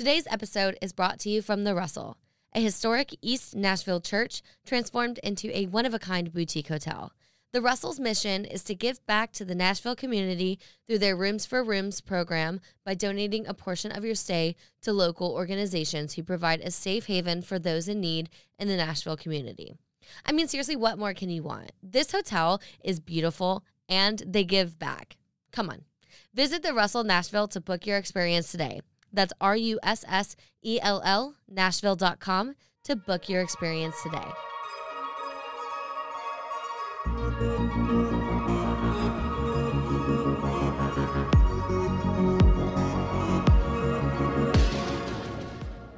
Today's episode is brought to you from The Russell, a historic East Nashville church transformed into a one of a kind boutique hotel. The Russell's mission is to give back to the Nashville community through their Rooms for Rooms program by donating a portion of your stay to local organizations who provide a safe haven for those in need in the Nashville community. I mean, seriously, what more can you want? This hotel is beautiful and they give back. Come on. Visit the Russell Nashville to book your experience today. That's R U S S E L L, Nashville.com to book your experience today.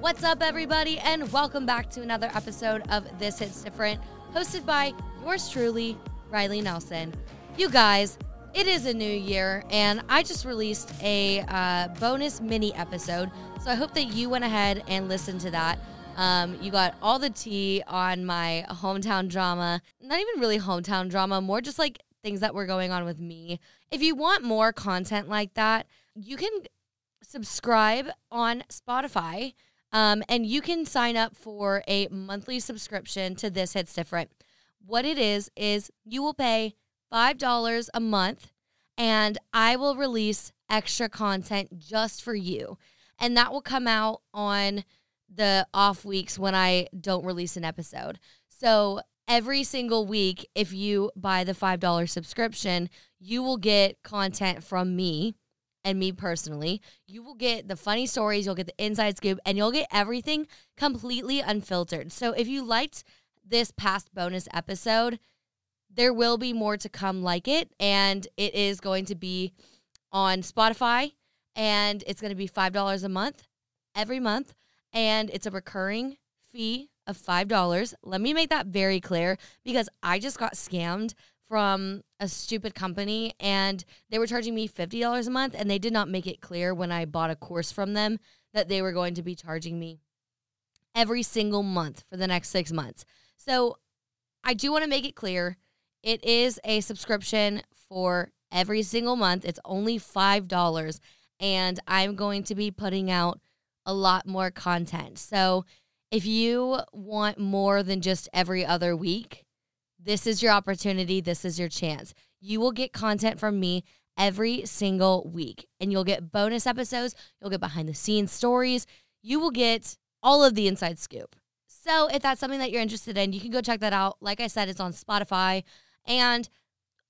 What's up, everybody, and welcome back to another episode of This Hits Different, hosted by yours truly, Riley Nelson. You guys, it is a new year, and I just released a uh, bonus mini episode. So I hope that you went ahead and listened to that. Um, you got all the tea on my hometown drama. Not even really hometown drama, more just like things that were going on with me. If you want more content like that, you can subscribe on Spotify. Um, and you can sign up for a monthly subscription to This Hits Different. What it is, is you will pay $5 a month and I will release extra content just for you. And that will come out on the off weeks when I don't release an episode. So every single week, if you buy the $5 subscription, you will get content from me and me personally. You will get the funny stories, you'll get the inside scoop, and you'll get everything completely unfiltered. So if you liked this past bonus episode, there will be more to come like it, and it is going to be on Spotify, and it's going to be $5 a month every month, and it's a recurring fee of $5. Let me make that very clear because I just got scammed from a stupid company and they were charging me $50 a month and they did not make it clear when I bought a course from them that they were going to be charging me every single month for the next 6 months. So I do want to make it clear it is a subscription for every single month. It's only $5 and I'm going to be putting out a lot more content. So if you want more than just every other week, this is your opportunity. This is your chance. You will get content from me every single week, and you'll get bonus episodes. You'll get behind the scenes stories. You will get all of the inside scoop. So, if that's something that you're interested in, you can go check that out. Like I said, it's on Spotify. And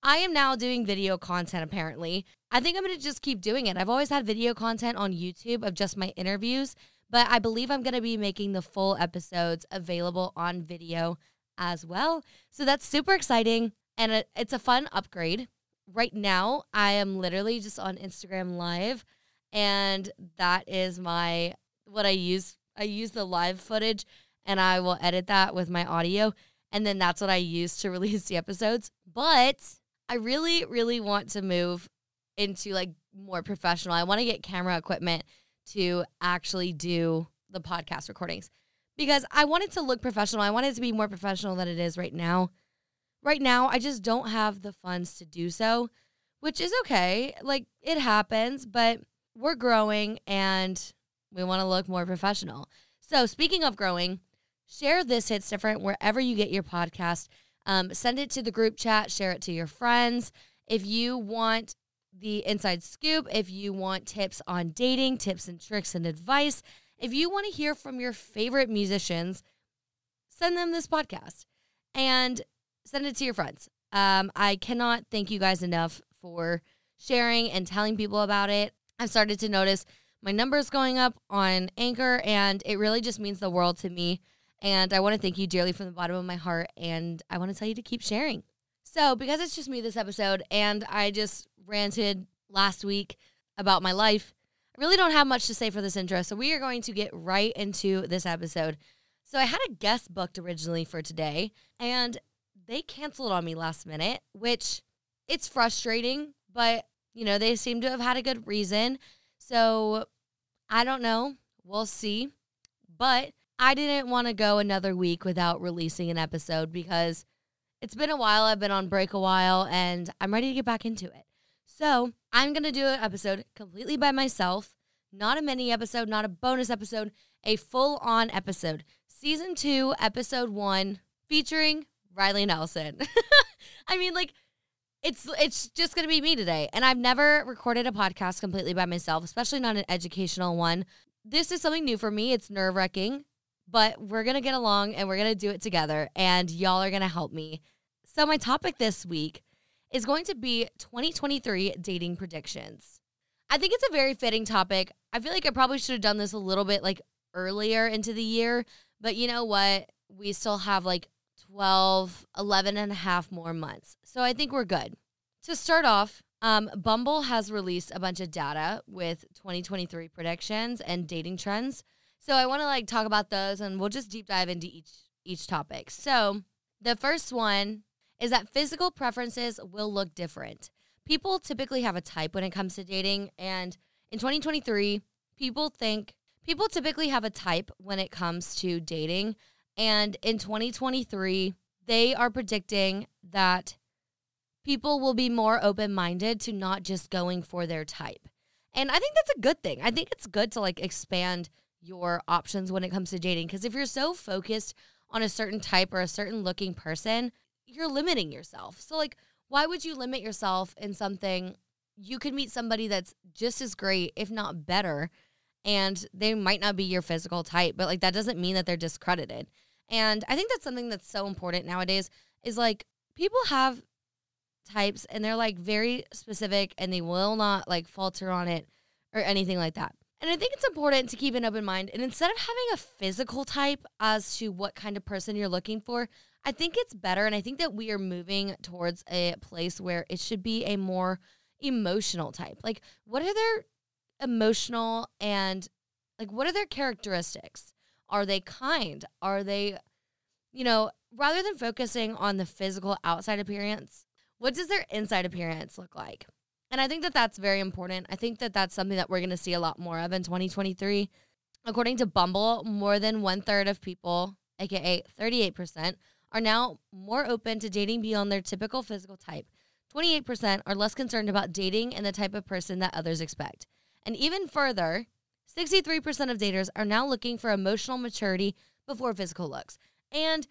I am now doing video content apparently. I think I'm going to just keep doing it. I've always had video content on YouTube of just my interviews, but I believe I'm going to be making the full episodes available on video as well. So that's super exciting and it's a fun upgrade. Right now, I am literally just on Instagram live and that is my what I use. I use the live footage and I will edit that with my audio and then that's what I use to release the episodes. But I really really want to move into like more professional. I want to get camera equipment to actually do the podcast recordings because I want it to look professional. I want it to be more professional than it is right now. Right now, I just don't have the funds to do so, which is okay. Like it happens, but we're growing and we want to look more professional. So, speaking of growing, share this hits different wherever you get your podcast. Um, send it to the group chat, share it to your friends. If you want the inside scoop, if you want tips on dating, tips and tricks and advice, if you want to hear from your favorite musicians, send them this podcast and send it to your friends. Um, I cannot thank you guys enough for sharing and telling people about it. I've started to notice my numbers going up on Anchor, and it really just means the world to me. And I want to thank you dearly from the bottom of my heart. And I want to tell you to keep sharing. So, because it's just me this episode, and I just ranted last week about my life, I really don't have much to say for this intro, so we are going to get right into this episode. So I had a guest booked originally for today, and they canceled on me last minute, which it's frustrating, but you know, they seem to have had a good reason. So I don't know. We'll see. But I didn't want to go another week without releasing an episode because it's been a while. I've been on break a while and I'm ready to get back into it. So I'm going to do an episode completely by myself. not a mini episode, not a bonus episode, a full on episode. Season two, episode one, featuring Riley Nelson. I mean, like, it's it's just gonna be me today. And I've never recorded a podcast completely by myself, especially not an educational one. This is something new for me. It's nerve wracking, but we're gonna get along and we're gonna do it together, and y'all are gonna help me. So my topic this week is going to be 2023 dating predictions. I think it's a very fitting topic. I feel like I probably should have done this a little bit like earlier into the year, but you know what? We still have like 12, 11 and a half more months. So I think we're good. To start off, um, Bumble has released a bunch of data with 2023 predictions and dating trends. So I want to like talk about those and we'll just deep dive into each each topic. So the first one is that physical preferences will look different. People typically have a type when it comes to dating and in 2023, people think people typically have a type when it comes to dating and in 2023, they are predicting that people will be more open minded to not just going for their type. And I think that's a good thing. I think it's good to like expand your options when it comes to dating because if you're so focused on a certain type or a certain looking person, you're limiting yourself. So, like, why would you limit yourself in something? You could meet somebody that's just as great, if not better, and they might not be your physical type, but like that doesn't mean that they're discredited. And I think that's something that's so important nowadays is like people have types and they're like very specific and they will not like falter on it or anything like that. And I think it's important to keep an open mind. And instead of having a physical type as to what kind of person you're looking for, I think it's better. And I think that we are moving towards a place where it should be a more emotional type. Like, what are their emotional and like what are their characteristics? Are they kind? Are they, you know, rather than focusing on the physical outside appearance, what does their inside appearance look like? And I think that that's very important. I think that that's something that we're going to see a lot more of in 2023. According to Bumble, more than one third of people, aka 38%, are now more open to dating beyond their typical physical type. 28% are less concerned about dating and the type of person that others expect. And even further, 63% of daters are now looking for emotional maturity before physical looks. And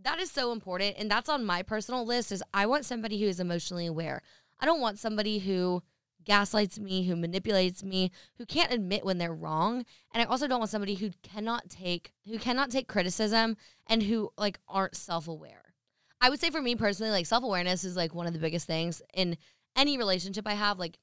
that is so important. And that's on my personal list is I want somebody who is emotionally aware. I don't want somebody who gaslights me, who manipulates me, who can't admit when they're wrong. And I also don't want somebody who cannot take who cannot take criticism and who like aren't self-aware. I would say for me personally, like self-awareness is like one of the biggest things in any relationship I have. Like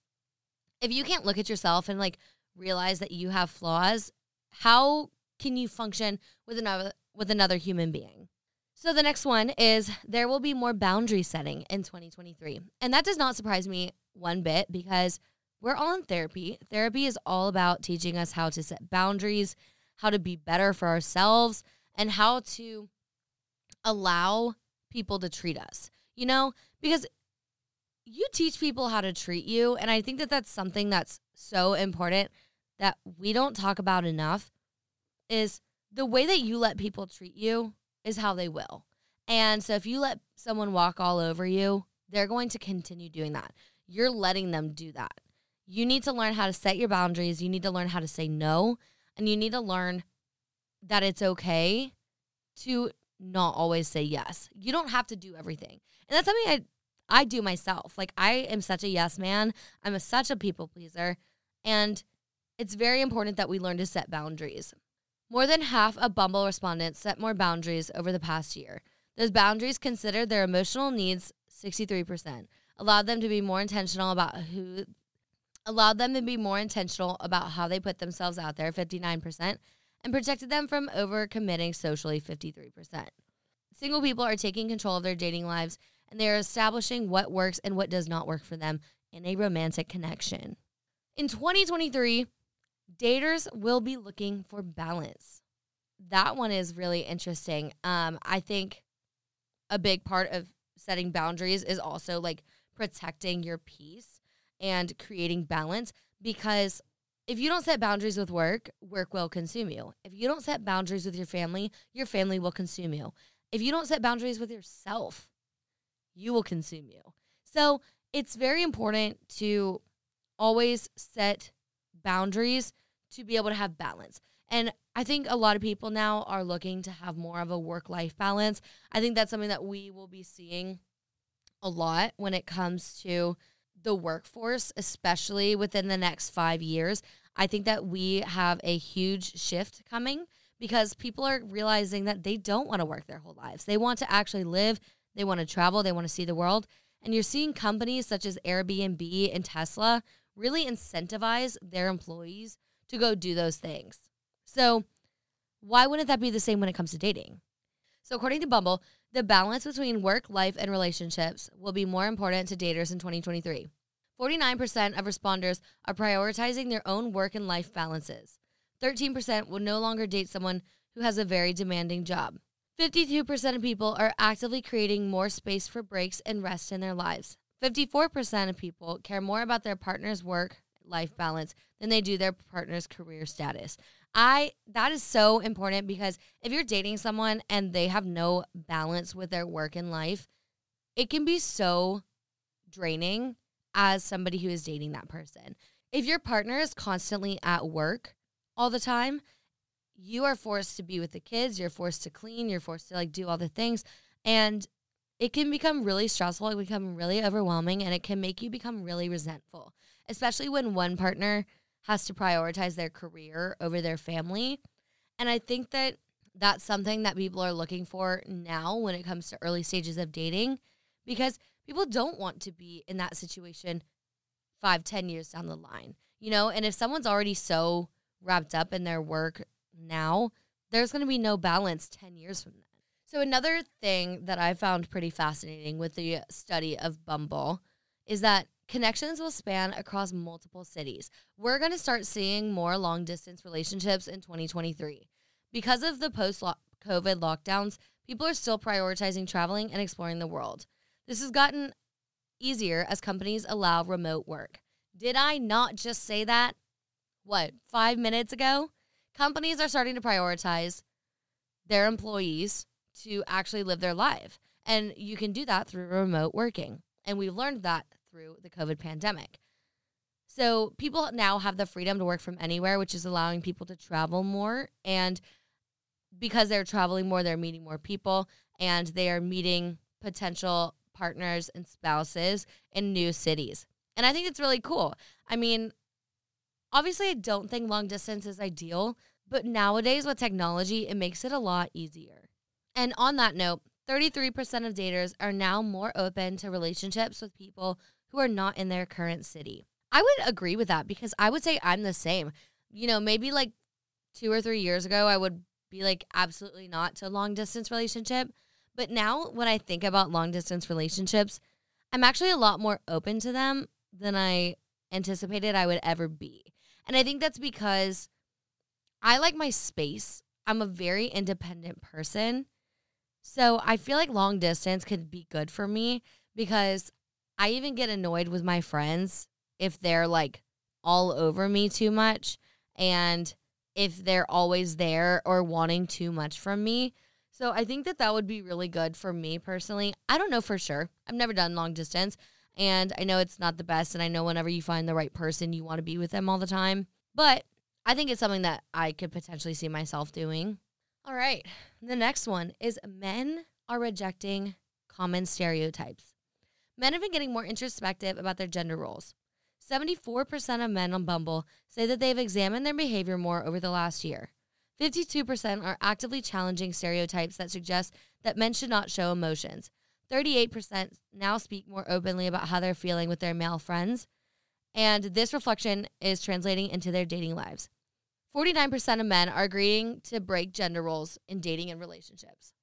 if you can't look at yourself and like realize that you have flaws, how can you function with another with another human being? So the next one is there will be more boundary setting in 2023. And that does not surprise me one bit because we're all in therapy. Therapy is all about teaching us how to set boundaries, how to be better for ourselves, and how to allow people to treat us. You know, because you teach people how to treat you. And I think that that's something that's so important that we don't talk about enough is the way that you let people treat you is how they will. And so if you let someone walk all over you, they're going to continue doing that. You're letting them do that. You need to learn how to set your boundaries. You need to learn how to say no. And you need to learn that it's okay to not always say yes. You don't have to do everything. And that's something I I do myself. Like I am such a yes man. I'm a, such a people pleaser. And it's very important that we learn to set boundaries. More than half of Bumble respondents set more boundaries over the past year. Those boundaries considered their emotional needs 63%, allowed them to be more intentional about who allowed them to be more intentional about how they put themselves out there 59% and protected them from overcommitting socially 53%. Single people are taking control of their dating lives and they are establishing what works and what does not work for them in a romantic connection. In 2023, daters will be looking for balance. That one is really interesting. Um, I think a big part of setting boundaries is also like protecting your peace and creating balance because if you don't set boundaries with work, work will consume you. If you don't set boundaries with your family, your family will consume you. If you don't set boundaries with yourself, you will consume you. So it's very important to always set boundaries to be able to have balance. And I think a lot of people now are looking to have more of a work life balance. I think that's something that we will be seeing a lot when it comes to the workforce, especially within the next five years. I think that we have a huge shift coming because people are realizing that they don't want to work their whole lives. They want to actually live, they want to travel, they want to see the world. And you're seeing companies such as Airbnb and Tesla really incentivize their employees to go do those things. So, why wouldn't that be the same when it comes to dating? So, according to Bumble, the balance between work, life, and relationships will be more important to daters in 2023. 49% of responders are prioritizing their own work and life balances. 13% will no longer date someone who has a very demanding job. 52% of people are actively creating more space for breaks and rest in their lives. 54% of people care more about their partner's work life balance than they do their partner's career status. I that is so important because if you're dating someone and they have no balance with their work and life, it can be so draining as somebody who is dating that person. If your partner is constantly at work all the time, you are forced to be with the kids, you're forced to clean, you're forced to like do all the things. And it can become really stressful, it can become really overwhelming, and it can make you become really resentful, especially when one partner has to prioritize their career over their family. And I think that that's something that people are looking for now when it comes to early stages of dating because people don't want to be in that situation five, ten years down the line, you know? And if someone's already so wrapped up in their work now, there's going to be no balance 10 years from then. So, another thing that I found pretty fascinating with the study of Bumble is that connections will span across multiple cities. We're going to start seeing more long distance relationships in 2023. Because of the post COVID lockdowns, people are still prioritizing traveling and exploring the world. This has gotten easier as companies allow remote work. Did I not just say that? What, five minutes ago? companies are starting to prioritize their employees to actually live their life. And you can do that through remote working. And we've learned that through the COVID pandemic. So people now have the freedom to work from anywhere, which is allowing people to travel more. And because they're traveling more, they're meeting more people and they are meeting potential partners and spouses in new cities. And I think it's really cool. I mean, Obviously, I don't think long distance is ideal, but nowadays with technology, it makes it a lot easier. And on that note, 33% of daters are now more open to relationships with people who are not in their current city. I would agree with that because I would say I'm the same. You know, maybe like two or three years ago, I would be like, absolutely not to a long distance relationship. But now when I think about long distance relationships, I'm actually a lot more open to them than I anticipated I would ever be. And I think that's because I like my space. I'm a very independent person. So I feel like long distance could be good for me because I even get annoyed with my friends if they're like all over me too much and if they're always there or wanting too much from me. So I think that that would be really good for me personally. I don't know for sure. I've never done long distance. And I know it's not the best. And I know whenever you find the right person, you want to be with them all the time. But I think it's something that I could potentially see myself doing. All right. The next one is men are rejecting common stereotypes. Men have been getting more introspective about their gender roles. 74% of men on Bumble say that they've examined their behavior more over the last year. 52% are actively challenging stereotypes that suggest that men should not show emotions, 38% now speak more openly about how they're feeling with their male friends. And this reflection is translating into their dating lives. 49% of men are agreeing to break gender roles in dating and relationships.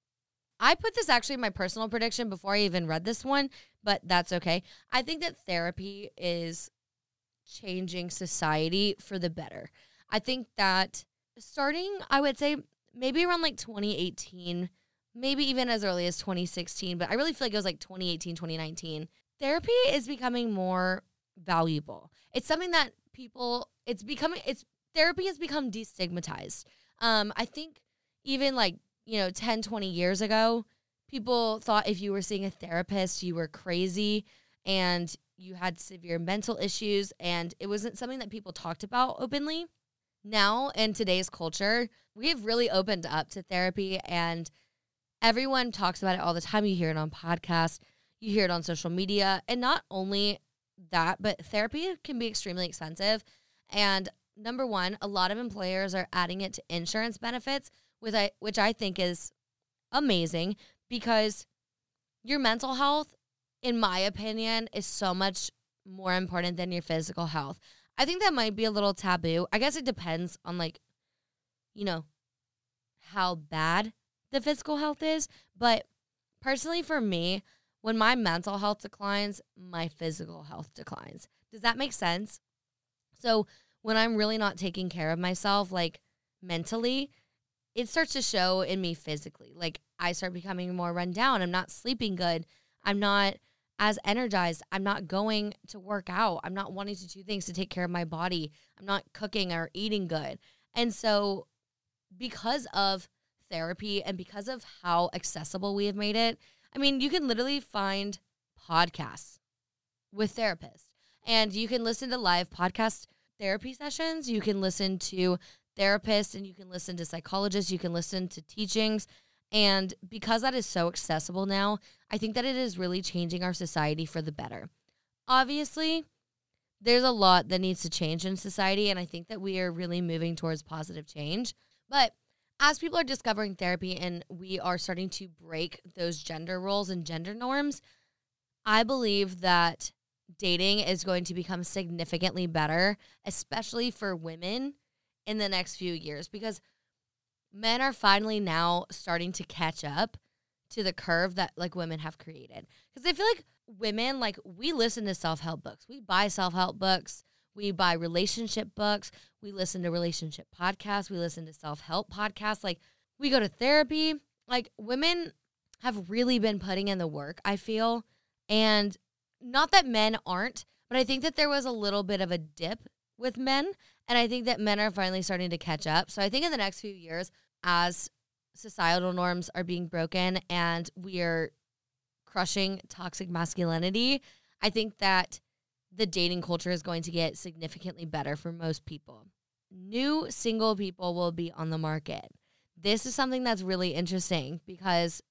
I put this actually in my personal prediction before I even read this one, but that's okay. I think that therapy is changing society for the better. I think that starting, I would say maybe around like 2018, maybe even as early as 2016, but I really feel like it was like 2018, 2019. Therapy is becoming more valuable. It's something that people it's becoming it's therapy has become destigmatized. Um I think even like, you know, 10, 20 years ago, people thought if you were seeing a therapist, you were crazy and you had severe mental issues and it wasn't something that people talked about openly. now in today's culture, we've really opened up to therapy and everyone talks about it all the time. You hear it on podcasts, you hear it on social media, and not only that, but therapy can be extremely expensive. And number one, a lot of employers are adding it to insurance benefits, with which I think is amazing because your mental health, in my opinion, is so much more important than your physical health. I think that might be a little taboo. I guess it depends on like, you know, how bad the physical health is. But personally, for me, when my mental health declines, my physical health declines. Does that make sense? So when I'm really not taking care of myself, like mentally, it starts to show in me physically. Like I start becoming more run down. I'm not sleeping good. I'm not as energized. I'm not going to work out. I'm not wanting to do things to take care of my body. I'm not cooking or eating good. And so, because of therapy and because of how accessible we have made it, I mean, you can literally find podcasts with therapists and you can listen to live podcast therapy sessions. You can listen to therapists and you can listen to psychologists. You can listen to teachings. And because that is so accessible now, I think that it is really changing our society for the better. Obviously, there's a lot that needs to change in society, and I think that we are really moving towards positive change. But as people are discovering therapy and we are starting to break those gender roles and gender norms, I believe that dating is going to become significantly better, especially for women in the next few years, because men are finally now starting to catch up to the curve that like women have created. Because I feel like women, like we listen to self help books, we buy self help books, we buy relationship books, we listen to relationship podcasts, we listen to self help podcasts, like we go to therapy. Like women have really been putting in the work, I feel. And not that men aren't, but I think that there was a little bit of a dip with men. And I think that men are finally starting to catch up. So I think in the next few years, as societal norms are being broken and we are crushing toxic masculinity, I think that the dating culture is going to get significantly better for most people. New single people will be on the market. This is something that's really interesting because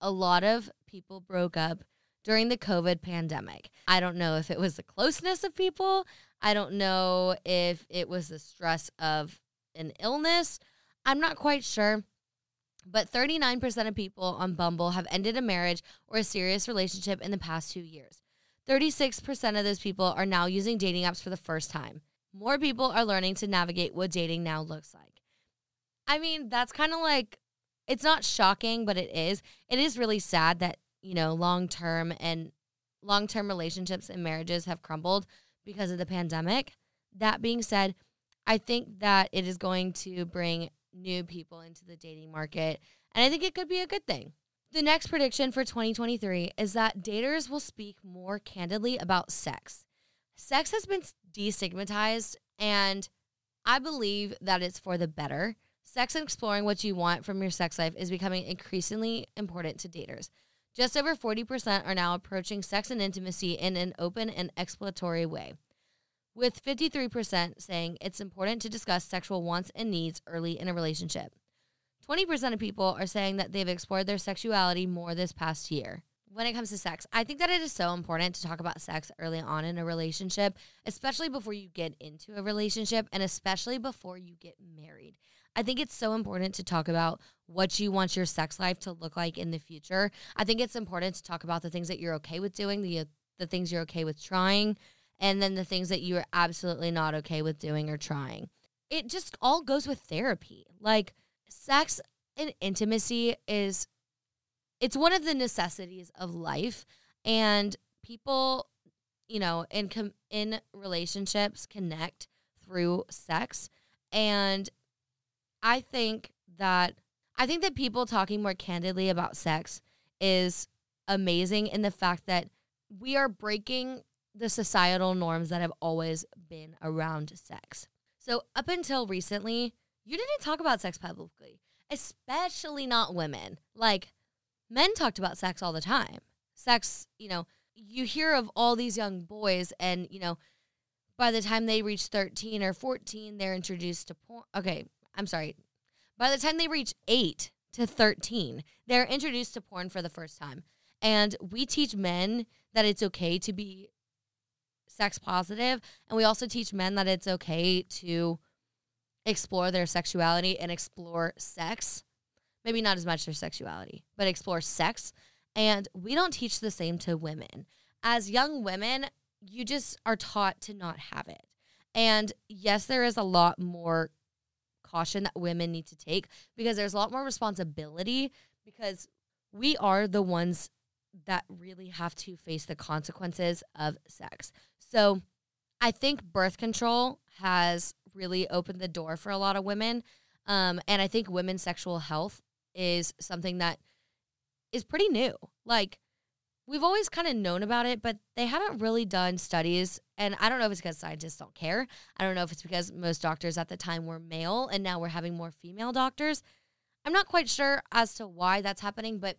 a lot of people broke up during the COVID pandemic. I don't know if it was the closeness of people. I don't know if it was the stress of an illness. I'm not quite sure. But 39% of people on Bumble have ended a marriage or a serious relationship in the past two years. 36% of those people are now using dating apps for the first time. More people are learning to navigate what dating now looks like. I mean, that's kind of like, it's not shocking, but it is. It is really sad that you know, long term and long term relationships and marriages have crumbled because of the pandemic. That being said, I think that it is going to bring new people into the dating market, and I think it could be a good thing. The next prediction for 2023 is that daters will speak more candidly about sex. Sex has been destigmatized, and I believe that it's for the better. Sex and exploring what you want from your sex life is becoming increasingly important to daters. Just over 40% are now approaching sex and intimacy in an open and exploratory way, with 53% saying it's important to discuss sexual wants and needs early in a relationship. 20% of people are saying that they've explored their sexuality more this past year. When it comes to sex, I think that it is so important to talk about sex early on in a relationship, especially before you get into a relationship and especially before you get married. I think it's so important to talk about what you want your sex life to look like in the future. I think it's important to talk about the things that you're okay with doing, the uh, the things you're okay with trying, and then the things that you're absolutely not okay with doing or trying. It just all goes with therapy. Like sex and intimacy is it's one of the necessities of life and people, you know, in com- in relationships connect through sex and I think that I think that people talking more candidly about sex is amazing in the fact that we are breaking the societal norms that have always been around sex. So up until recently, you didn't talk about sex publicly, especially not women. Like men talked about sex all the time. Sex, you know, you hear of all these young boys and, you know, by the time they reach 13 or 14, they're introduced to porn. Okay, I'm sorry. By the time they reach 8 to 13, they're introduced to porn for the first time. And we teach men that it's okay to be sex positive, and we also teach men that it's okay to explore their sexuality and explore sex. Maybe not as much their sexuality, but explore sex. And we don't teach the same to women. As young women, you just are taught to not have it. And yes, there is a lot more caution that women need to take because there's a lot more responsibility because we are the ones that really have to face the consequences of sex. So I think birth control has really opened the door for a lot of women. Um, and I think women's sexual health is something that is pretty new. Like, we've always kind of known about it, but they haven't really done studies. And I don't know if it's because scientists don't care. I don't know if it's because most doctors at the time were male and now we're having more female doctors. I'm not quite sure as to why that's happening, but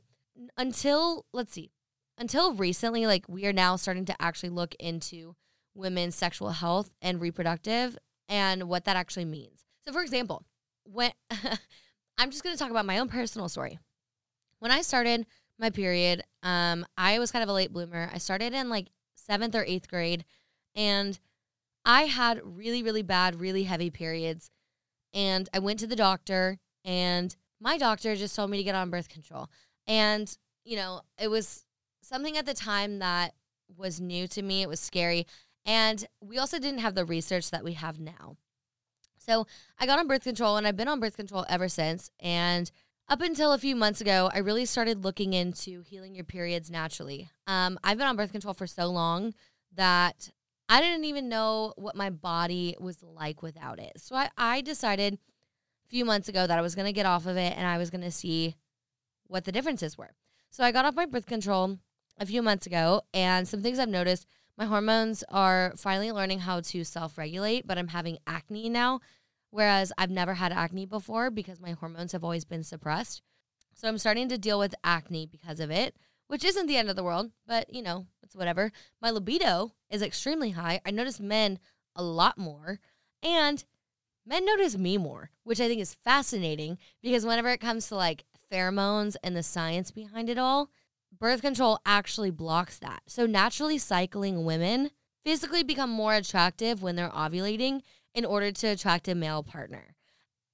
until, let's see, until recently, like we are now starting to actually look into women's sexual health and reproductive and what that actually means. So, for example, when I'm just going to talk about my own personal story. When I started my period, um, I was kind of a late bloomer. I started in like seventh or eighth grade, and I had really, really bad, really heavy periods. And I went to the doctor, and my doctor just told me to get on birth control. And, you know, it was something at the time that was new to me. It was scary. And we also didn't have the research that we have now. So I got on birth control and I've been on birth control ever since. And up until a few months ago, I really started looking into healing your periods naturally. Um, I've been on birth control for so long that I didn't even know what my body was like without it. So I, I decided a few months ago that I was going to get off of it and I was going to see what the differences were. So I got off my birth control a few months ago, and some things I've noticed my hormones are finally learning how to self regulate, but I'm having acne now whereas I've never had acne before because my hormones have always been suppressed. So I'm starting to deal with acne because of it, which isn't the end of the world, but you know, it's whatever. My libido is extremely high. I notice men a lot more, and men notice me more, which I think is fascinating because whenever it comes to like pheromones and the science behind it all, birth control actually blocks that. So naturally cycling women physically become more attractive when they're ovulating in order to attract a male partner.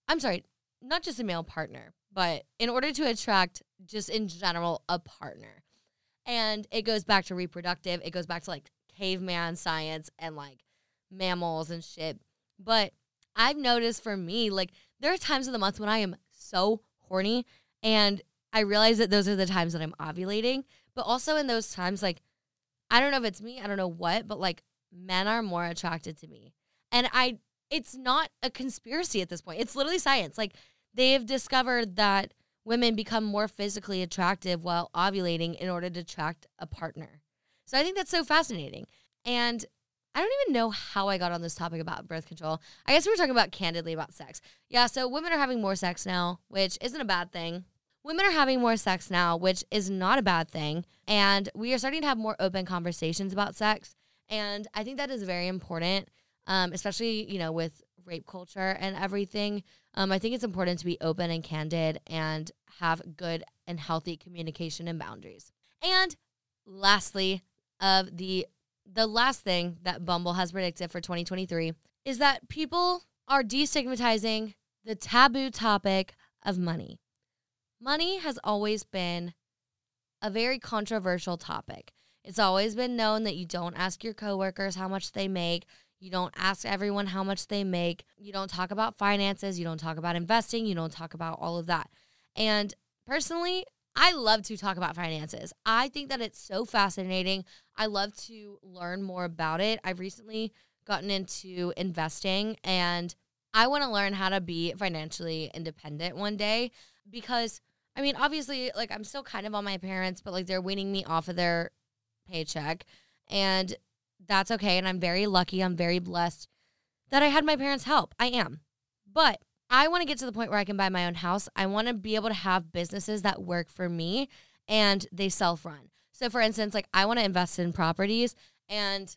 I'm sorry, not just a male partner, but in order to attract just in general a partner. And it goes back to reproductive, it goes back to like caveman science and like mammals and shit. But I've noticed for me, like there are times of the month when I am so horny and I realize that those are the times that I'm ovulating. But also in those times, like, I don't know if it's me, I don't know what, but like men are more attracted to me. And I it's not a conspiracy at this point. It's literally science. Like they have discovered that women become more physically attractive while ovulating in order to attract a partner. So I think that's so fascinating. And I don't even know how I got on this topic about birth control. I guess we were talking about candidly about sex. Yeah, so women are having more sex now, which isn't a bad thing. Women are having more sex now, which is not a bad thing. And we are starting to have more open conversations about sex. And I think that is very important um, especially you know with rape culture and everything. Um, I think it's important to be open and candid and have good and healthy communication and boundaries. And lastly, of the the last thing that Bumble has predicted for 2023 is that people are destigmatizing the taboo topic of money. Money has always been a very controversial topic. It's always been known that you don't ask your coworkers how much they make. You don't ask everyone how much they make. You don't talk about finances. You don't talk about investing. You don't talk about all of that. And personally, I love to talk about finances. I think that it's so fascinating. I love to learn more about it. I've recently gotten into investing and I want to learn how to be financially independent one day because I mean, obviously, like I'm still kind of on my parents, but like they're weaning me off of their paycheck. And that's okay. And I'm very lucky. I'm very blessed that I had my parents' help. I am. But I want to get to the point where I can buy my own house. I want to be able to have businesses that work for me and they self run. So, for instance, like I want to invest in properties and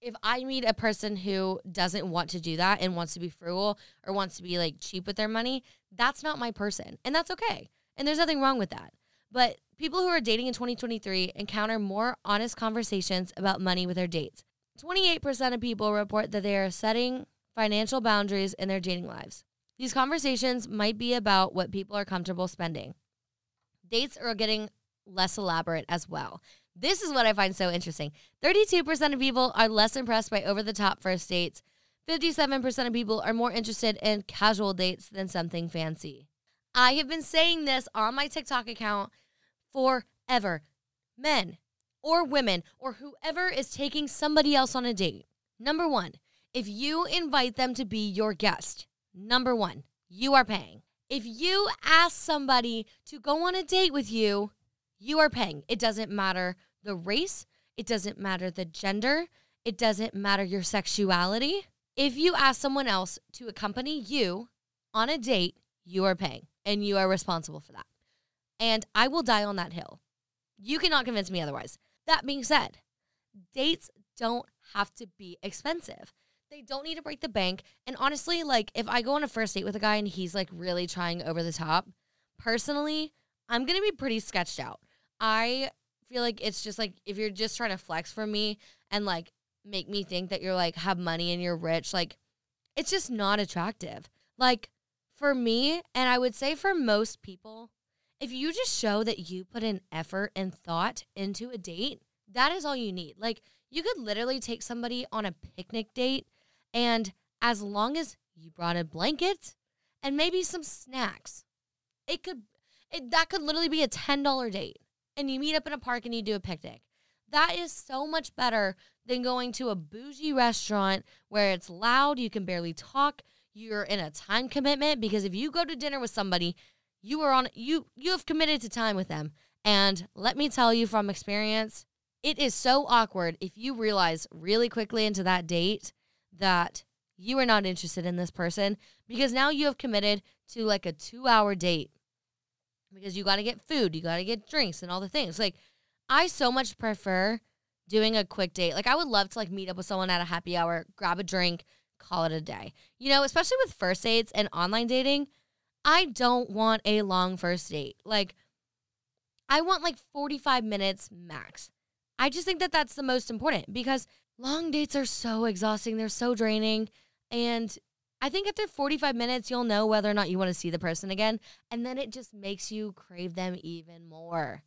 if I meet a person who doesn't want to do that and wants to be frugal or wants to be like cheap with their money, that's not my person. And that's okay. And there's nothing wrong with that. But people who are dating in 2023 encounter more honest conversations about money with their dates. 28% of people report that they are setting financial boundaries in their dating lives. These conversations might be about what people are comfortable spending. Dates are getting less elaborate as well. This is what I find so interesting 32% of people are less impressed by over the top first dates. 57% of people are more interested in casual dates than something fancy. I have been saying this on my TikTok account forever. Men or women or whoever is taking somebody else on a date. Number one, if you invite them to be your guest, number one, you are paying. If you ask somebody to go on a date with you, you are paying. It doesn't matter the race, it doesn't matter the gender, it doesn't matter your sexuality. If you ask someone else to accompany you on a date, you are paying and you are responsible for that. And I will die on that hill. You cannot convince me otherwise. That being said, dates don't have to be expensive. They don't need to break the bank. And honestly, like if I go on a first date with a guy and he's like really trying over the top, personally, I'm going to be pretty sketched out. I feel like it's just like if you're just trying to flex for me and like make me think that you're like have money and you're rich, like it's just not attractive. Like for me, and I would say for most people, if you just show that you put in effort and thought into a date, that is all you need. Like you could literally take somebody on a picnic date and as long as you brought a blanket and maybe some snacks, it could it, that could literally be a $10 date and you meet up in a park and you do a picnic. That is so much better than going to a bougie restaurant where it's loud, you can barely talk, you're in a time commitment because if you go to dinner with somebody, you are on you you have committed to time with them. And let me tell you from experience, it is so awkward if you realize really quickly into that date that you are not interested in this person because now you have committed to like a 2-hour date because you got to get food, you got to get drinks and all the things. Like I so much prefer doing a quick date. Like I would love to like meet up with someone at a happy hour, grab a drink, call it a day. You know, especially with first dates and online dating, I don't want a long first date. Like I want like 45 minutes max. I just think that that's the most important because long dates are so exhausting, they're so draining and I think after 45 minutes, you'll know whether or not you want to see the person again. And then it just makes you crave them even more.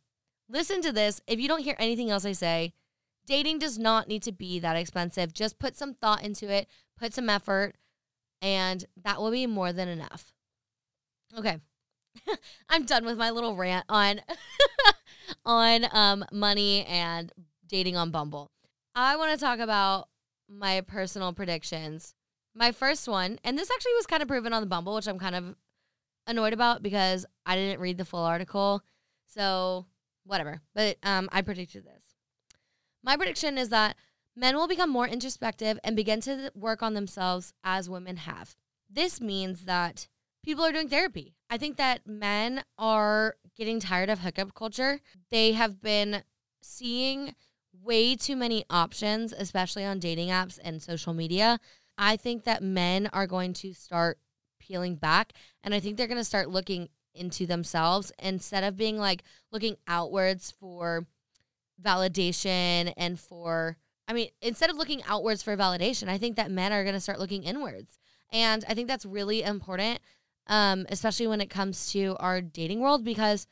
Listen to this. If you don't hear anything else I say, dating does not need to be that expensive. Just put some thought into it, put some effort, and that will be more than enough. Okay. I'm done with my little rant on on um, money and dating on Bumble. I want to talk about my personal predictions my first one, and this actually was kind of proven on the Bumble, which I'm kind of annoyed about because I didn't read the full article. So, whatever. But um, I predicted this. My prediction is that men will become more introspective and begin to work on themselves as women have. This means that people are doing therapy. I think that men are getting tired of hookup culture. They have been seeing way too many options, especially on dating apps and social media, I think that men are going to start peeling back and I think they're going to start looking into themselves instead of being like looking outwards for validation and for I mean, instead of looking outwards for validation, I think that men are going to start looking inwards. And I think that's really important, um, especially when it comes to our dating world, because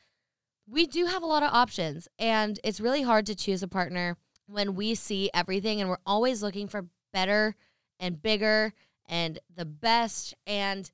we do have a lot of options. And it's really hard to choose a partner when we see everything and we're always looking for better and bigger and the best. And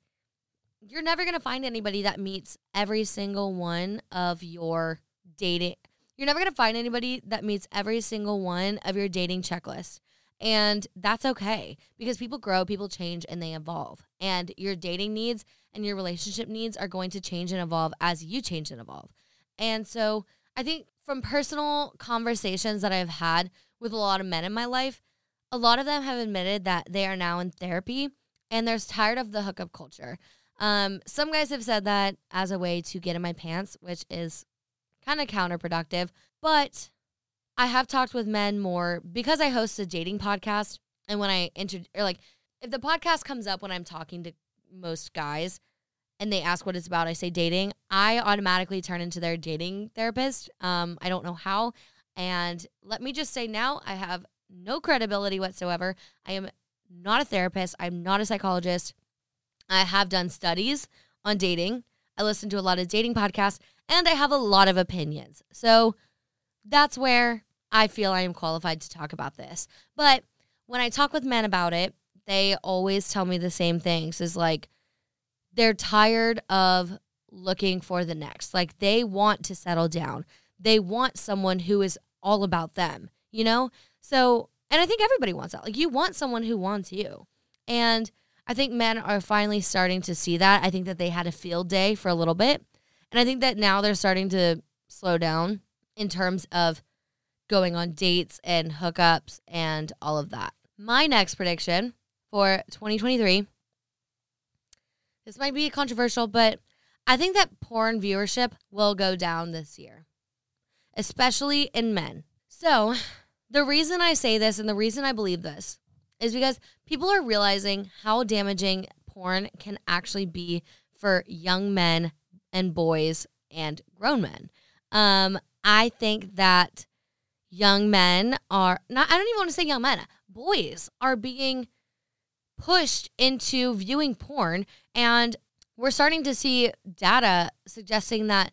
you're never going to find anybody that meets every single one of your dating. You're never going to find anybody that meets every single one of your dating checklist. And that's okay because people grow, people change, and they evolve. And your dating needs and your relationship needs are going to change and evolve as you change and evolve. And so I think from personal conversations that I've had with a lot of men in my life, a lot of them have admitted that they are now in therapy and they're tired of the hookup culture. Um, some guys have said that as a way to get in my pants, which is kind of counterproductive. But I have talked with men more because I host a dating podcast. And when I inter or like if the podcast comes up when I'm talking to most guys and they ask what it's about, I say dating, I automatically turn into their dating therapist. Um, I don't know how. And let me just say now, I have no credibility whatsoever. I am not a therapist. I'm not a psychologist. I have done studies on dating. I listen to a lot of dating podcasts and I have a lot of opinions. So that's where I feel I am qualified to talk about this. But when I talk with men about it, they always tell me the same things is like they're tired of looking for the next. Like they want to settle down. They want someone who is all about them, you know? So, and I think everybody wants that. Like you want someone who wants you. And I think men are finally starting to see that. I think that they had a field day for a little bit. And I think that now they're starting to slow down in terms of going on dates and hookups and all of that. My next prediction for 2023 this might be controversial, but I think that porn viewership will go down this year, especially in men. So, the reason I say this and the reason I believe this is because people are realizing how damaging porn can actually be for young men and boys and grown men. Um, I think that young men are not, I don't even want to say young men, boys are being pushed into viewing porn. And we're starting to see data suggesting that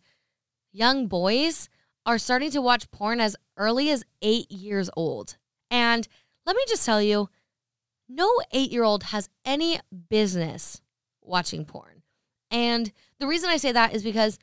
young boys are starting to watch porn as early as eight years old. And let me just tell you, no eight year old has any business watching porn. And the reason I say that is because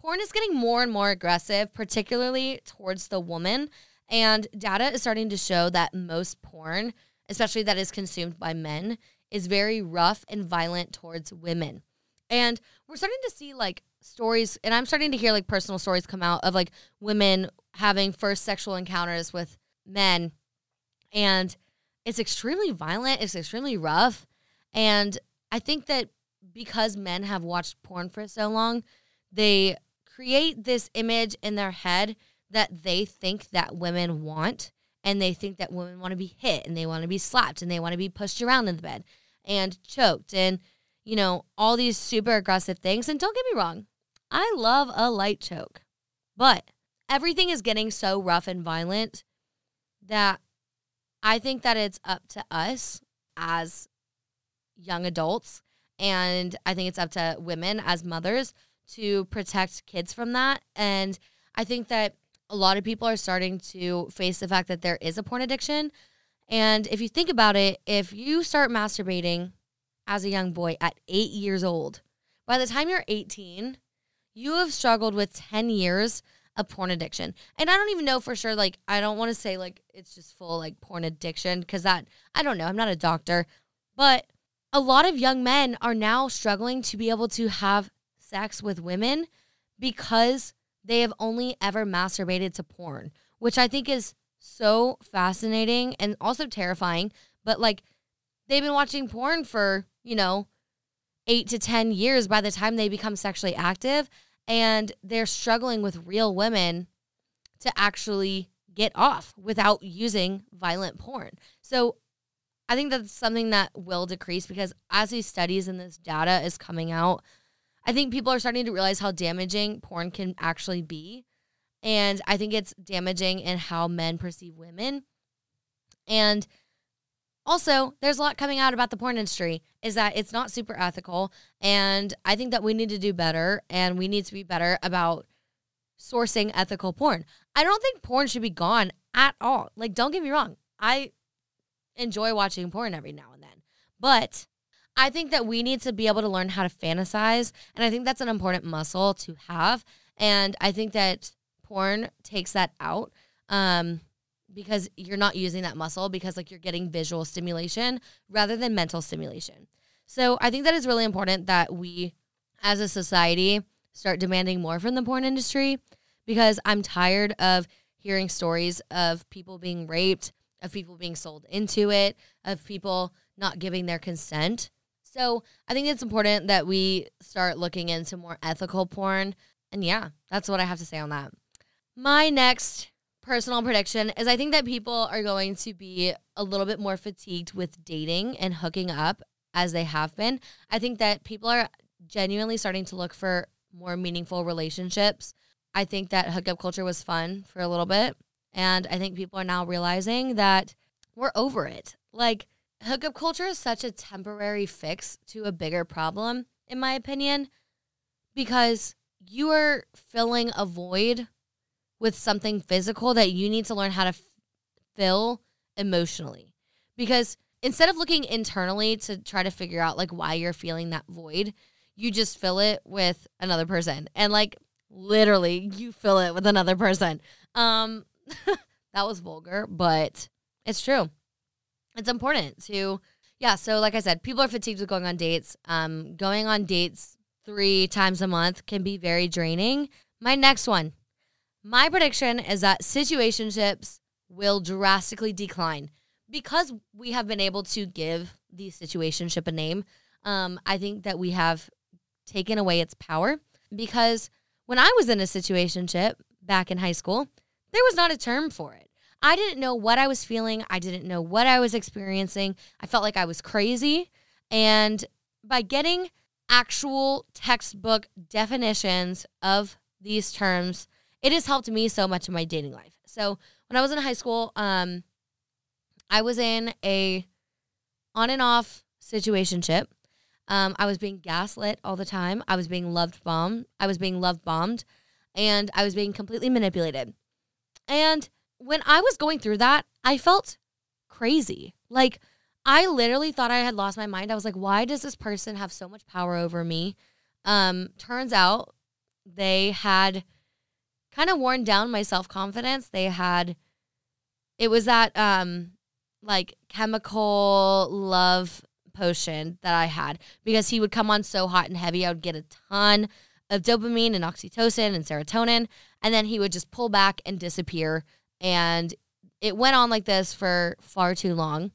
porn is getting more and more aggressive, particularly towards the woman. And data is starting to show that most porn, especially that is consumed by men, is very rough and violent towards women. And we're starting to see like stories, and I'm starting to hear like personal stories come out of like women having first sexual encounters with men. And it's extremely violent, it's extremely rough. And I think that because men have watched porn for so long, they create this image in their head that they think that women want and they think that women want to be hit and they want to be slapped and they want to be pushed around in the bed and choked and you know all these super aggressive things and don't get me wrong i love a light choke but everything is getting so rough and violent that i think that it's up to us as young adults and i think it's up to women as mothers to protect kids from that and i think that a lot of people are starting to face the fact that there is a porn addiction. And if you think about it, if you start masturbating as a young boy at eight years old, by the time you're 18, you have struggled with 10 years of porn addiction. And I don't even know for sure, like, I don't want to say like it's just full like porn addiction because that, I don't know, I'm not a doctor. But a lot of young men are now struggling to be able to have sex with women because they have only ever masturbated to porn, which I think is so fascinating and also terrifying. But like, they've been watching porn for, you know, eight to 10 years by the time they become sexually active. And they're struggling with real women to actually get off without using violent porn. So I think that's something that will decrease because as these studies and this data is coming out, I think people are starting to realize how damaging porn can actually be. And I think it's damaging in how men perceive women. And also, there's a lot coming out about the porn industry is that it's not super ethical. And I think that we need to do better and we need to be better about sourcing ethical porn. I don't think porn should be gone at all. Like, don't get me wrong. I enjoy watching porn every now and then. But I think that we need to be able to learn how to fantasize. And I think that's an important muscle to have. And I think that porn takes that out um, because you're not using that muscle because like you're getting visual stimulation rather than mental stimulation. So I think that is really important that we as a society start demanding more from the porn industry because I'm tired of hearing stories of people being raped, of people being sold into it, of people not giving their consent. So I think it's important that we start looking into more ethical porn. And yeah, that's what I have to say on that. My next personal prediction is I think that people are going to be a little bit more fatigued with dating and hooking up as they have been. I think that people are genuinely starting to look for more meaningful relationships. I think that hookup culture was fun for a little bit. And I think people are now realizing that we're over it. Like, hookup culture is such a temporary fix to a bigger problem, in my opinion, because you are filling a void with something physical that you need to learn how to f- fill emotionally. Because instead of looking internally to try to figure out like why you're feeling that void, you just fill it with another person. And like literally you fill it with another person. Um that was vulgar, but it's true. It's important to yeah, so like I said, people are fatigued with going on dates. Um going on dates 3 times a month can be very draining. My next one. My prediction is that situationships will drastically decline because we have been able to give the situationship a name. Um, I think that we have taken away its power because when I was in a situationship back in high school, there was not a term for it. I didn't know what I was feeling. I didn't know what I was experiencing. I felt like I was crazy. And by getting actual textbook definitions of these terms, it has helped me so much in my dating life. So when I was in high school, um, I was in a on and off situationship. Um, I was being gaslit all the time. I was being loved bombed. I was being love bombed, and I was being completely manipulated. And when I was going through that, I felt crazy. Like I literally thought I had lost my mind. I was like, why does this person have so much power over me? Um, turns out they had kind of worn down my self confidence. They had it was that um like chemical love potion that I had because he would come on so hot and heavy. I would get a ton of dopamine and oxytocin and serotonin, and then he would just pull back and disappear. And it went on like this for far too long.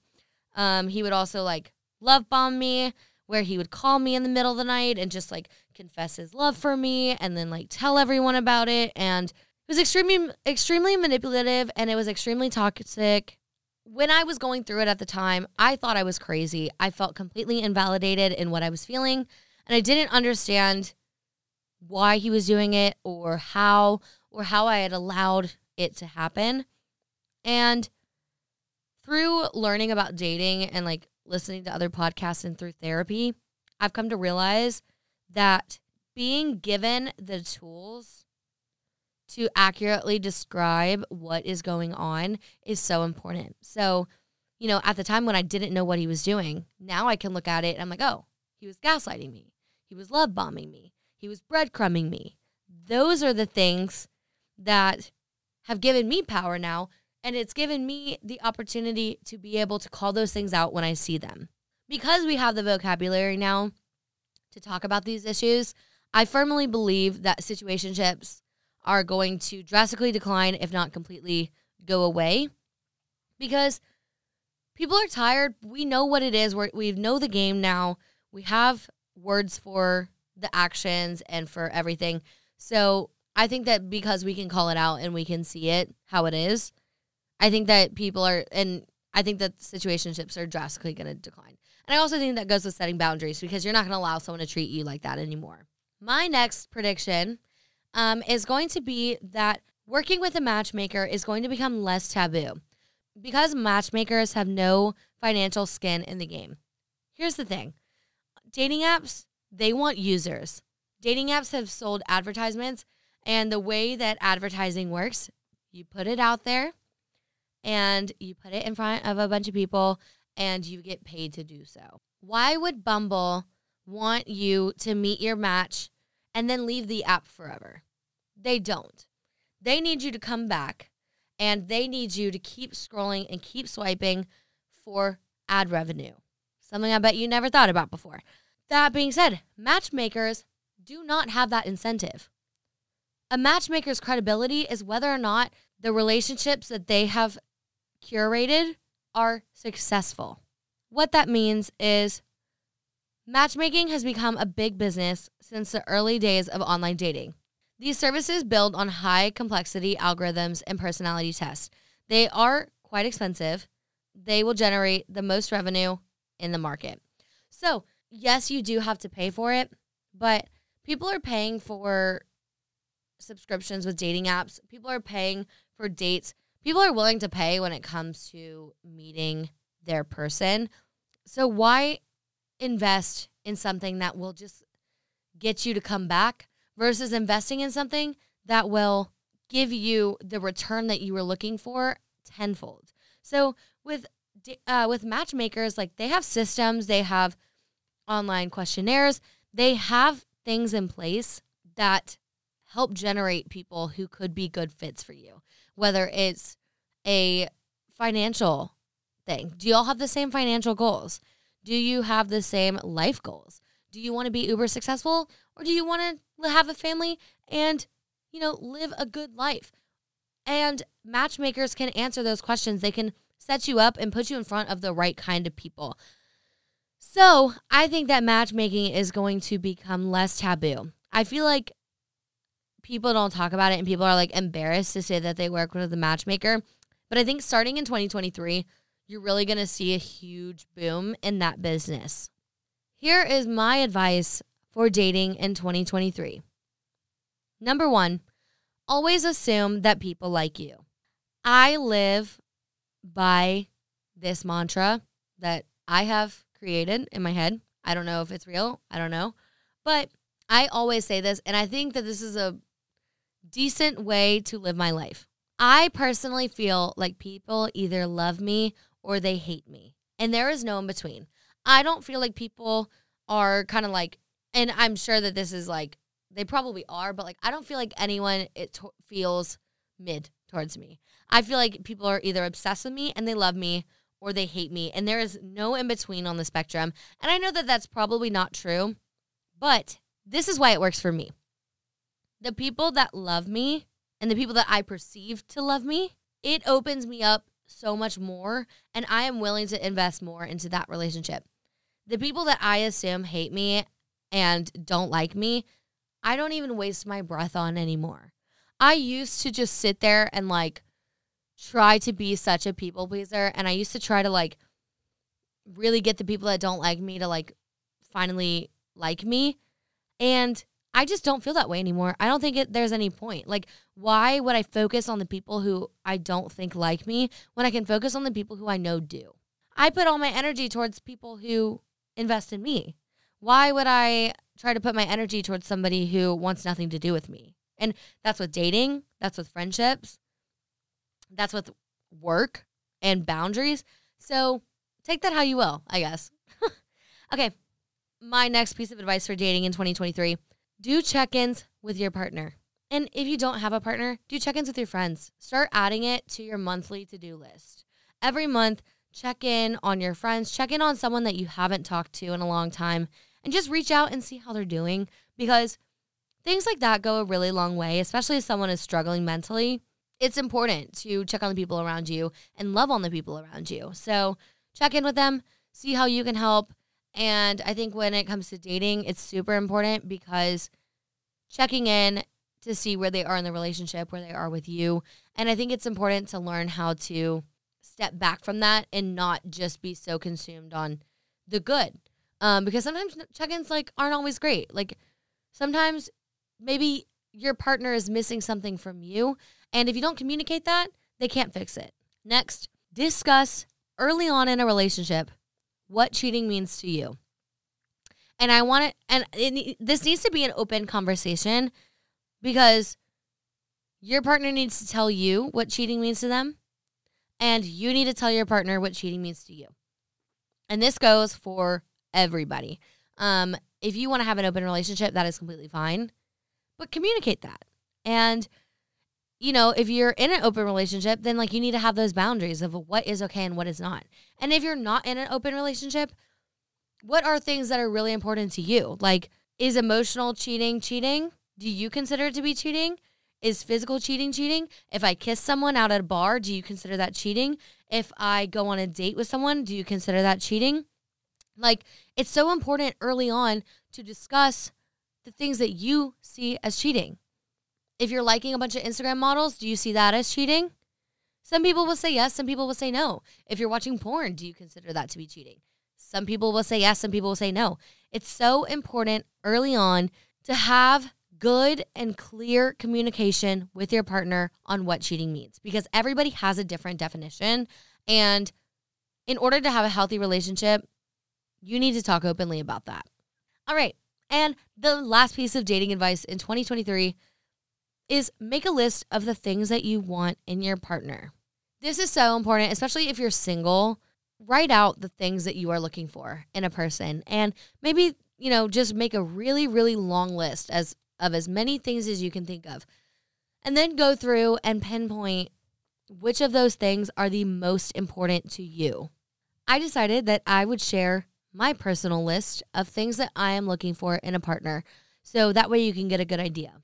Um, he would also like love bomb me, where he would call me in the middle of the night and just like confess his love for me and then like tell everyone about it. And it was extremely, extremely manipulative and it was extremely toxic when I was going through it at the time, I thought I was crazy. I felt completely invalidated in what I was feeling, and I didn't understand why he was doing it or how or how I had allowed it to happen. And through learning about dating and like listening to other podcasts and through therapy, I've come to realize that being given the tools to accurately describe what is going on is so important. So, you know, at the time when I didn't know what he was doing, now I can look at it and I'm like, oh, he was gaslighting me. He was love bombing me. He was breadcrumbing me. Those are the things that have given me power now. And it's given me the opportunity to be able to call those things out when I see them. Because we have the vocabulary now to talk about these issues, I firmly believe that situationships are going to drastically decline, if not completely go away, because people are tired. We know what it is. We're, we know the game now. We have words for the actions and for everything. So I think that because we can call it out and we can see it how it is, I think that people are, and I think that situationships are drastically going to decline. And I also think that goes with setting boundaries because you're not going to allow someone to treat you like that anymore. My next prediction um, is going to be that working with a matchmaker is going to become less taboo because matchmakers have no financial skin in the game. Here's the thing dating apps, they want users. Dating apps have sold advertisements, and the way that advertising works, you put it out there and you put it in front of a bunch of people and you get paid to do so. Why would Bumble want you to meet your match and then leave the app forever. They don't. They need you to come back and they need you to keep scrolling and keep swiping for ad revenue. Something I bet you never thought about before. That being said, matchmakers do not have that incentive. A matchmaker's credibility is whether or not the relationships that they have curated are successful. What that means is Matchmaking has become a big business since the early days of online dating. These services build on high complexity algorithms and personality tests. They are quite expensive. They will generate the most revenue in the market. So, yes, you do have to pay for it, but people are paying for subscriptions with dating apps. People are paying for dates. People are willing to pay when it comes to meeting their person. So, why invest in something that will just get you to come back versus investing in something that will give you the return that you were looking for tenfold. So with uh, with matchmakers, like they have systems, they have online questionnaires, they have things in place that help generate people who could be good fits for you. Whether it's a financial thing, do you all have the same financial goals? Do you have the same life goals? Do you want to be uber successful or do you want to have a family and, you know, live a good life? And matchmakers can answer those questions. They can set you up and put you in front of the right kind of people. So I think that matchmaking is going to become less taboo. I feel like people don't talk about it and people are like embarrassed to say that they work with a matchmaker. But I think starting in 2023, you're really going to see a huge boom in that business. Here is my advice for dating in 2023. Number one, always assume that people like you. I live by this mantra that I have created in my head. I don't know if it's real, I don't know. But I always say this, and I think that this is a decent way to live my life. I personally feel like people either love me or they hate me, and there is no in between. I don't feel like people are kind of like, and I'm sure that this is like, they probably are, but like, I don't feel like anyone it to- feels mid towards me. I feel like people are either obsessed with me and they love me or they hate me, and there is no in between on the spectrum. And I know that that's probably not true, but this is why it works for me. The people that love me and the people that I perceive to love me, it opens me up so much more, and I am willing to invest more into that relationship. The people that I assume hate me and don't like me, I don't even waste my breath on anymore. I used to just sit there and like try to be such a people pleaser. And I used to try to like really get the people that don't like me to like finally like me. And I just don't feel that way anymore. I don't think it, there's any point. Like, why would I focus on the people who I don't think like me when I can focus on the people who I know do? I put all my energy towards people who invest in me. Why would I try to put my energy towards somebody who wants nothing to do with me? And that's with dating, that's with friendships, that's with work and boundaries. So take that how you will, I guess. okay. My next piece of advice for dating in 2023 do check ins with your partner. And if you don't have a partner, do check ins with your friends. Start adding it to your monthly to do list. Every month, check in on your friends, check in on someone that you haven't talked to in a long time, and just reach out and see how they're doing because things like that go a really long way, especially if someone is struggling mentally. It's important to check on the people around you and love on the people around you. So check in with them, see how you can help. And I think when it comes to dating, it's super important because checking in to see where they are in the relationship, where they are with you. And I think it's important to learn how to step back from that and not just be so consumed on the good. Um, because sometimes check-ins like aren't always great. Like sometimes maybe your partner is missing something from you, and if you don't communicate that, they can't fix it. Next, discuss early on in a relationship what cheating means to you. And I want it, and it, this needs to be an open conversation because your partner needs to tell you what cheating means to them and you need to tell your partner what cheating means to you. And this goes for everybody. Um, if you want to have an open relationship, that is completely fine, but communicate that. And, you know, if you're in an open relationship, then like you need to have those boundaries of what is okay and what is not. And if you're not in an open relationship, what are things that are really important to you? Like, is emotional cheating cheating? Do you consider it to be cheating? Is physical cheating cheating? If I kiss someone out at a bar, do you consider that cheating? If I go on a date with someone, do you consider that cheating? Like, it's so important early on to discuss the things that you see as cheating. If you're liking a bunch of Instagram models, do you see that as cheating? Some people will say yes, some people will say no. If you're watching porn, do you consider that to be cheating? Some people will say yes, some people will say no. It's so important early on to have good and clear communication with your partner on what cheating means because everybody has a different definition. And in order to have a healthy relationship, you need to talk openly about that. All right. And the last piece of dating advice in 2023 is make a list of the things that you want in your partner. This is so important, especially if you're single. Write out the things that you are looking for in a person and maybe, you know, just make a really, really long list as of as many things as you can think of. And then go through and pinpoint which of those things are the most important to you. I decided that I would share my personal list of things that I am looking for in a partner so that way you can get a good idea.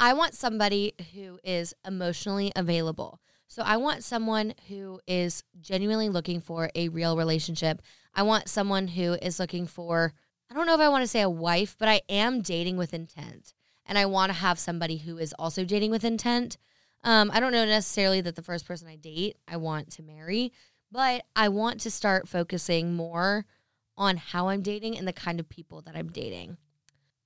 I want somebody who is emotionally available. So I want someone who is genuinely looking for a real relationship. I want someone who is looking for, I don't know if I want to say a wife, but I am dating with intent. And I want to have somebody who is also dating with intent. Um, I don't know necessarily that the first person I date I want to marry, but I want to start focusing more on how I'm dating and the kind of people that I'm dating.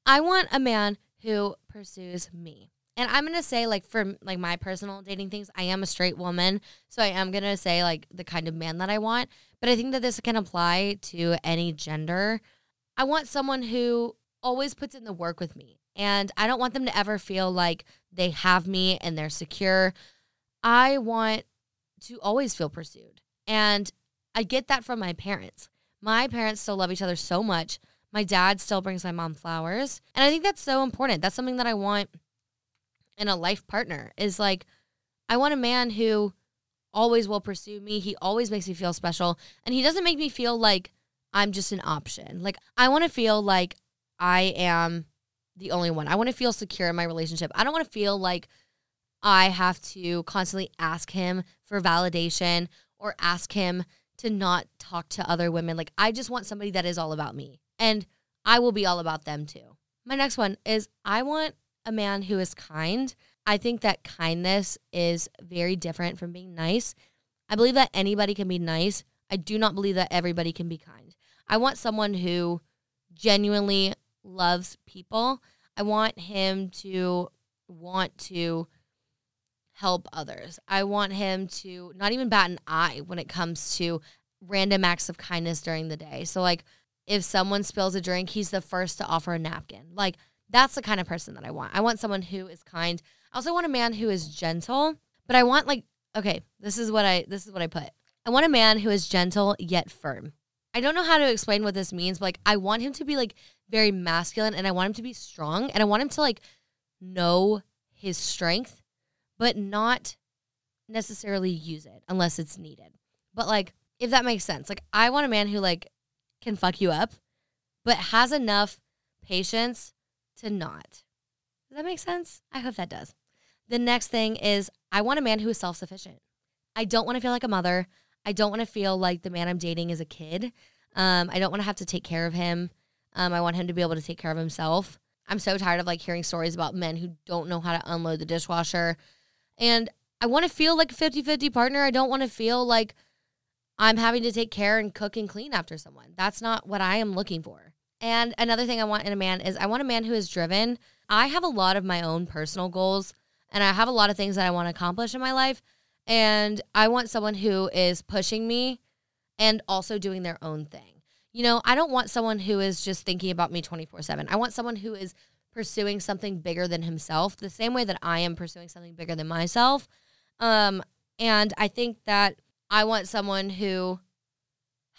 I want a man who pursues me. And I'm going to say like for like my personal dating things, I am a straight woman, so I am going to say like the kind of man that I want, but I think that this can apply to any gender. I want someone who always puts in the work with me. And I don't want them to ever feel like they have me and they're secure. I want to always feel pursued. And I get that from my parents. My parents still love each other so much. My dad still brings my mom flowers. And I think that's so important. That's something that I want in a life partner is like I want a man who always will pursue me. He always makes me feel special and he doesn't make me feel like I'm just an option. Like I want to feel like I am the only one. I want to feel secure in my relationship. I don't want to feel like I have to constantly ask him for validation or ask him to not talk to other women. Like, I just want somebody that is all about me and I will be all about them too. My next one is I want a man who is kind. I think that kindness is very different from being nice. I believe that anybody can be nice. I do not believe that everybody can be kind. I want someone who genuinely loves people. I want him to want to help others. I want him to not even bat an eye when it comes to random acts of kindness during the day. So, like, if someone spills a drink, he's the first to offer a napkin. Like, that's the kind of person that I want. I want someone who is kind. I also want a man who is gentle, but I want, like, okay, this is what I this is what I put. I want a man who is gentle yet firm. I don't know how to explain what this means, but like I want him to be like very masculine and I want him to be strong and I want him to like know his strength, but not necessarily use it unless it's needed. But like if that makes sense. Like I want a man who like can fuck you up, but has enough patience to not. Does that make sense? I hope that does. The next thing is I want a man who is self-sufficient. I don't want to feel like a mother. I don't want to feel like the man I'm dating is a kid. Um, I don't want to have to take care of him. Um, I want him to be able to take care of himself. I'm so tired of like hearing stories about men who don't know how to unload the dishwasher. And I want to feel like a 50 50 partner. I don't want to feel like I'm having to take care and cook and clean after someone. That's not what I am looking for. And another thing I want in a man is I want a man who is driven. I have a lot of my own personal goals and I have a lot of things that I want to accomplish in my life. And I want someone who is pushing me and also doing their own thing. You know, I don't want someone who is just thinking about me 24 7. I want someone who is pursuing something bigger than himself, the same way that I am pursuing something bigger than myself. Um, and I think that I want someone who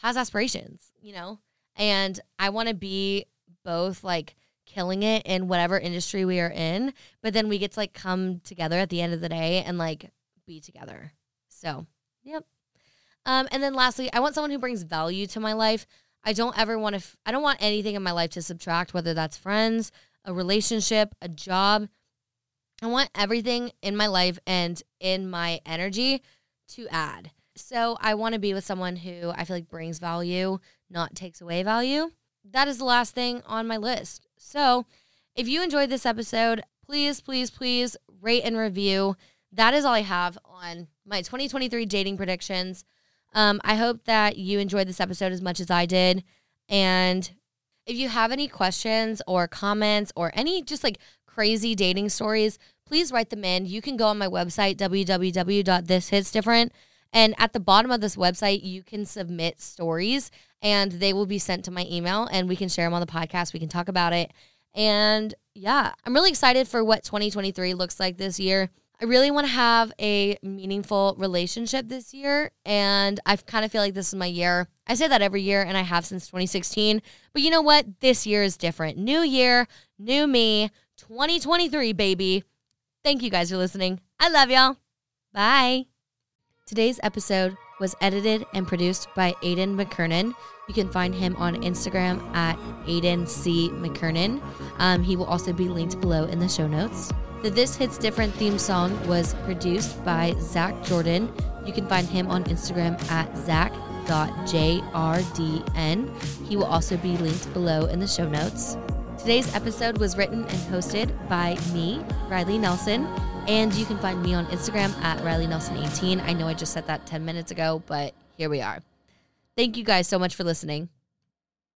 has aspirations, you know, and I want to be both like killing it in whatever industry we are in, but then we get to like come together at the end of the day and like be together. So, yep. Um, and then lastly, I want someone who brings value to my life. I don't ever want to, f- I don't want anything in my life to subtract, whether that's friends, a relationship, a job. I want everything in my life and in my energy to add. So I want to be with someone who I feel like brings value, not takes away value. That is the last thing on my list. So if you enjoyed this episode, please, please, please rate and review. That is all I have on my 2023 dating predictions. Um, I hope that you enjoyed this episode as much as I did. And if you have any questions or comments or any just like crazy dating stories, please write them in. You can go on my website, www.thishitsdifferent. And at the bottom of this website, you can submit stories and they will be sent to my email and we can share them on the podcast. We can talk about it. And yeah, I'm really excited for what 2023 looks like this year. I really want to have a meaningful relationship this year. And I kind of feel like this is my year. I say that every year, and I have since 2016. But you know what? This year is different. New year, new me, 2023, baby. Thank you guys for listening. I love y'all. Bye. Today's episode was edited and produced by Aiden McKernan. You can find him on Instagram at Aiden C. McKernan. Um, he will also be linked below in the show notes. The This Hits Different theme song was produced by Zach Jordan. You can find him on Instagram at zach.jrdn. He will also be linked below in the show notes. Today's episode was written and hosted by me, Riley Nelson, and you can find me on Instagram at Riley Nelson18. I know I just said that 10 minutes ago, but here we are. Thank you guys so much for listening.